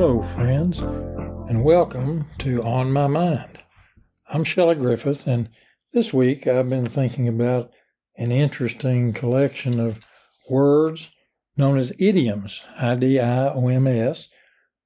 Hello, friends, and welcome to On My Mind. I'm Shelley Griffith, and this week I've been thinking about an interesting collection of words known as idioms, I D I O M S,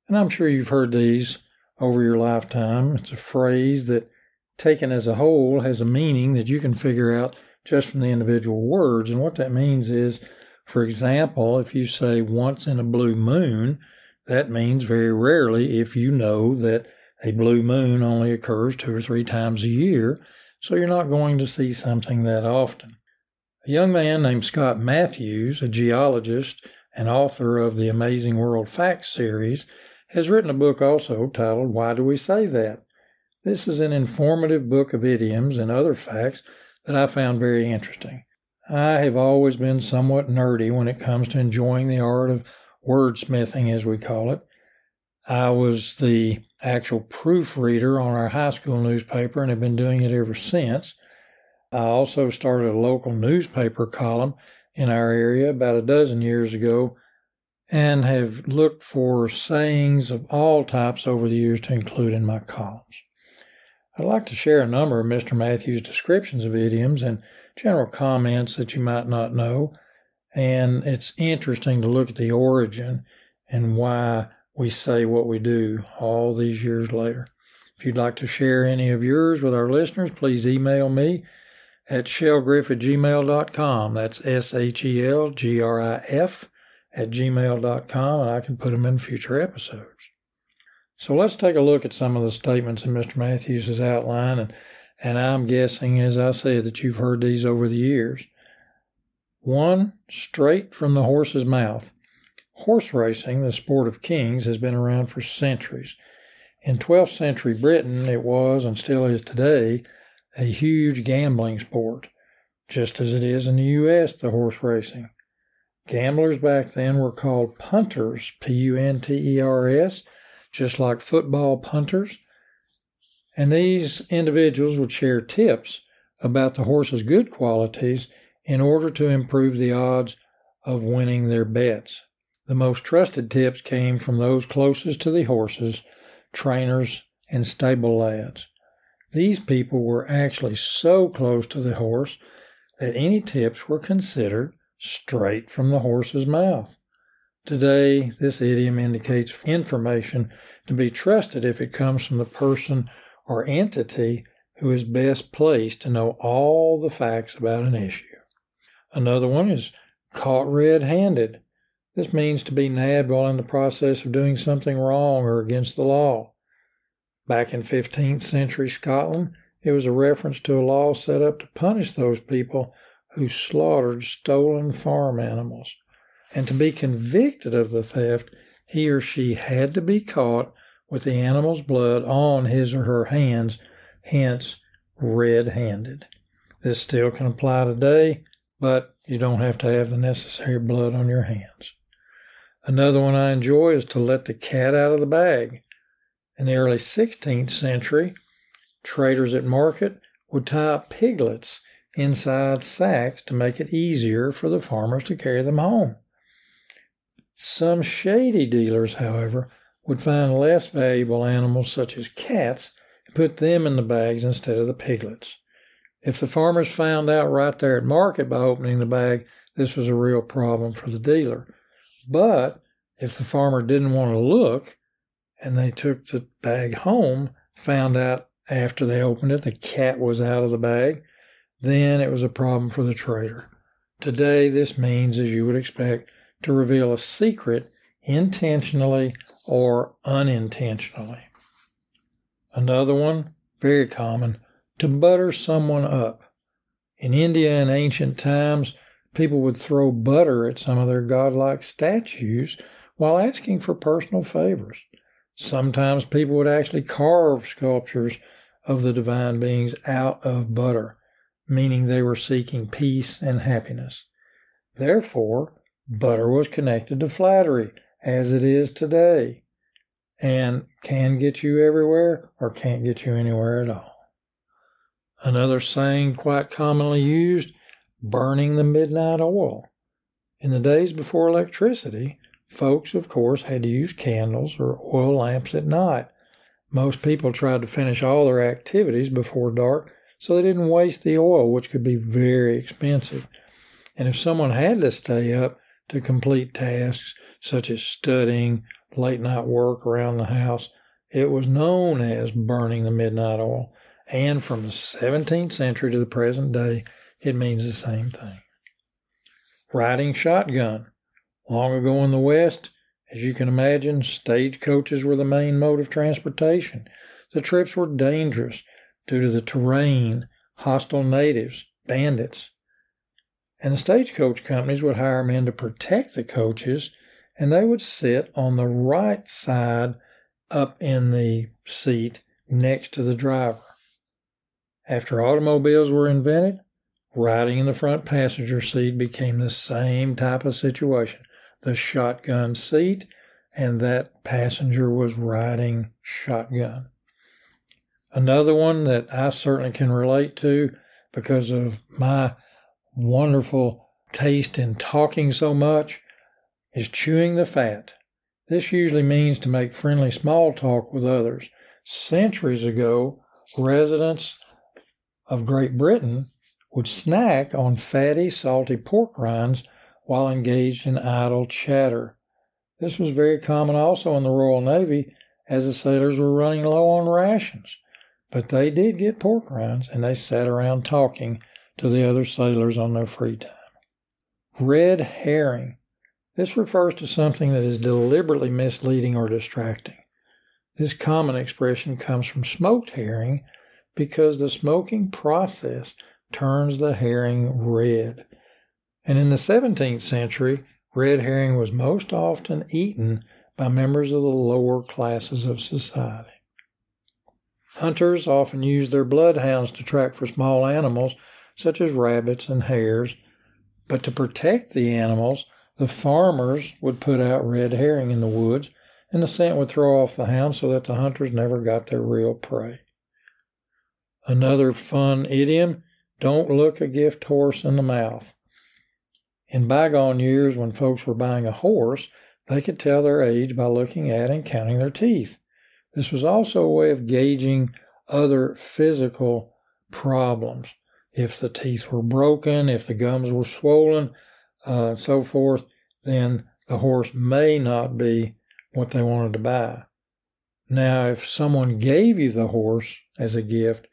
and I'm sure you've heard these over your lifetime. It's a phrase that, taken as a whole, has a meaning that you can figure out just from the individual words. And what that means is, for example, if you say once in a blue moon, that means very rarely if you know that a blue moon only occurs two or three times a year, so you're not going to see something that often. A young man named Scott Matthews, a geologist and author of the Amazing World Facts series, has written a book also titled Why Do We Say That? This is an informative book of idioms and other facts that I found very interesting. I have always been somewhat nerdy when it comes to enjoying the art of wordsmithing, as we call it. I was the actual proofreader on our high school newspaper and have been doing it ever since. I also started a local newspaper column in our area about a dozen years ago and have looked for sayings of all types over the years to include in my columns. I'd like to share a number of Mr. Matthews' descriptions of idioms and general comments that you might not know and it's interesting to look at the origin and why we say what we do all these years later. If you'd like to share any of yours with our listeners, please email me at shelgrif at gmail.com. That's S H E L G R I F at gmail.com, and I can put them in future episodes. So let's take a look at some of the statements in Mr. Matthews' outline, and, and I'm guessing, as I said, that you've heard these over the years. One, straight from the horse's mouth. Horse racing, the sport of kings, has been around for centuries. In 12th century Britain, it was and still is today a huge gambling sport, just as it is in the U.S., the horse racing. Gamblers back then were called punters, P U N T E R S, just like football punters. And these individuals would share tips about the horse's good qualities in order to improve the odds of winning their bets. The most trusted tips came from those closest to the horses, trainers, and stable lads. These people were actually so close to the horse that any tips were considered straight from the horse's mouth. Today, this idiom indicates information to be trusted if it comes from the person or entity who is best placed to know all the facts about an issue. Another one is caught red handed. This means to be nabbed while in the process of doing something wrong or against the law. Back in 15th century Scotland, it was a reference to a law set up to punish those people who slaughtered stolen farm animals. And to be convicted of the theft, he or she had to be caught with the animal's blood on his or her hands, hence red handed. This still can apply today but you don't have to have the necessary blood on your hands. Another one I enjoy is to let the cat out of the bag. In the early 16th century, traders at market would tie up piglets inside sacks to make it easier for the farmers to carry them home. Some shady dealers, however, would find less valuable animals such as cats and put them in the bags instead of the piglets. If the farmers found out right there at market by opening the bag, this was a real problem for the dealer. But if the farmer didn't want to look and they took the bag home, found out after they opened it the cat was out of the bag, then it was a problem for the trader. Today, this means, as you would expect, to reveal a secret intentionally or unintentionally. Another one, very common, to butter someone up. In India in ancient times, people would throw butter at some of their godlike statues while asking for personal favors. Sometimes people would actually carve sculptures of the divine beings out of butter, meaning they were seeking peace and happiness. Therefore, butter was connected to flattery, as it is today, and can get you everywhere or can't get you anywhere at all. Another saying quite commonly used burning the midnight oil. In the days before electricity, folks, of course, had to use candles or oil lamps at night. Most people tried to finish all their activities before dark so they didn't waste the oil, which could be very expensive. And if someone had to stay up to complete tasks such as studying, late night work around the house, it was known as burning the midnight oil. And from the 17th century to the present day, it means the same thing. Riding shotgun. Long ago in the West, as you can imagine, stagecoaches were the main mode of transportation. The trips were dangerous due to the terrain, hostile natives, bandits. And the stagecoach companies would hire men to protect the coaches, and they would sit on the right side up in the seat next to the driver. After automobiles were invented, riding in the front passenger seat became the same type of situation the shotgun seat, and that passenger was riding shotgun. Another one that I certainly can relate to because of my wonderful taste in talking so much is chewing the fat. This usually means to make friendly small talk with others. Centuries ago, residents of Great Britain would snack on fatty, salty pork rinds while engaged in idle chatter. This was very common also in the Royal Navy as the sailors were running low on rations. But they did get pork rinds and they sat around talking to the other sailors on their free time. Red herring. This refers to something that is deliberately misleading or distracting. This common expression comes from smoked herring because the smoking process turns the herring red. And in the 17th century, red herring was most often eaten by members of the lower classes of society. Hunters often used their bloodhounds to track for small animals such as rabbits and hares, but to protect the animals, the farmers would put out red herring in the woods, and the scent would throw off the hounds so that the hunters never got their real prey. Another fun idiom don't look a gift horse in the mouth. In bygone years, when folks were buying a horse, they could tell their age by looking at and counting their teeth. This was also a way of gauging other physical problems. If the teeth were broken, if the gums were swollen, uh, and so forth, then the horse may not be what they wanted to buy. Now, if someone gave you the horse as a gift,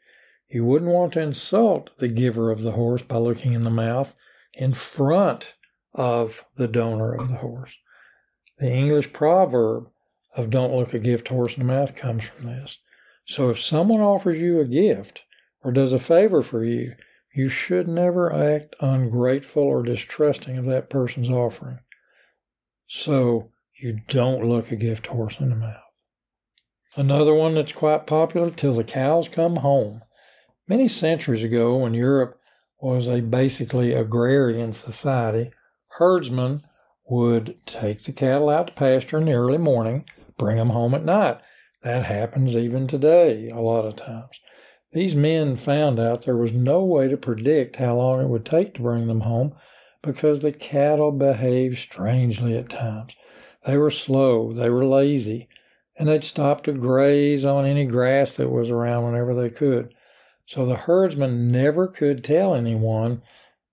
you wouldn't want to insult the giver of the horse by looking in the mouth in front of the donor of the horse. The English proverb of don't look a gift horse in the mouth comes from this. So if someone offers you a gift or does a favor for you, you should never act ungrateful or distrusting of that person's offering. So you don't look a gift horse in the mouth. Another one that's quite popular till the cows come home. Many centuries ago, when Europe was a basically agrarian society, herdsmen would take the cattle out to pasture in the early morning, bring them home at night. That happens even today a lot of times. These men found out there was no way to predict how long it would take to bring them home because the cattle behaved strangely at times. They were slow, they were lazy, and they'd stop to graze on any grass that was around whenever they could. So the herdsman never could tell anyone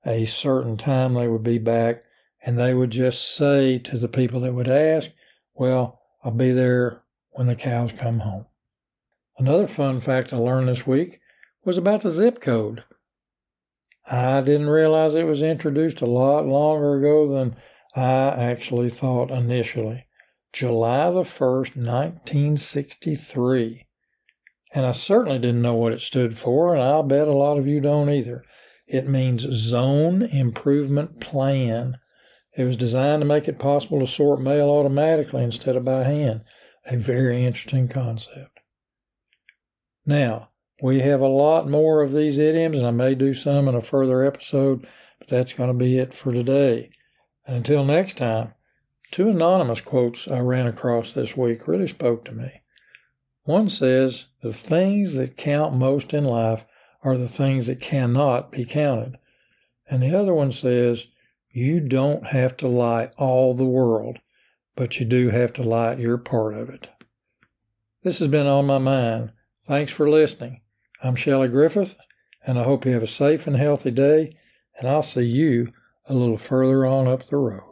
a certain time they would be back, and they would just say to the people that would ask, Well, I'll be there when the cows come home. Another fun fact I learned this week was about the zip code. I didn't realize it was introduced a lot longer ago than I actually thought initially. July the 1st, 1963. And I certainly didn't know what it stood for, and I'll bet a lot of you don't either. It means Zone Improvement Plan. It was designed to make it possible to sort mail automatically instead of by hand. A very interesting concept. Now, we have a lot more of these idioms, and I may do some in a further episode, but that's going to be it for today. And until next time, two anonymous quotes I ran across this week really spoke to me. One says, The things that count most in life are the things that cannot be counted. And the other one says, You don't have to lie all the world, but you do have to light your part of it. This has been on my mind. Thanks for listening. I'm Shelley Griffith, and I hope you have a safe and healthy day, and I'll see you a little further on up the road.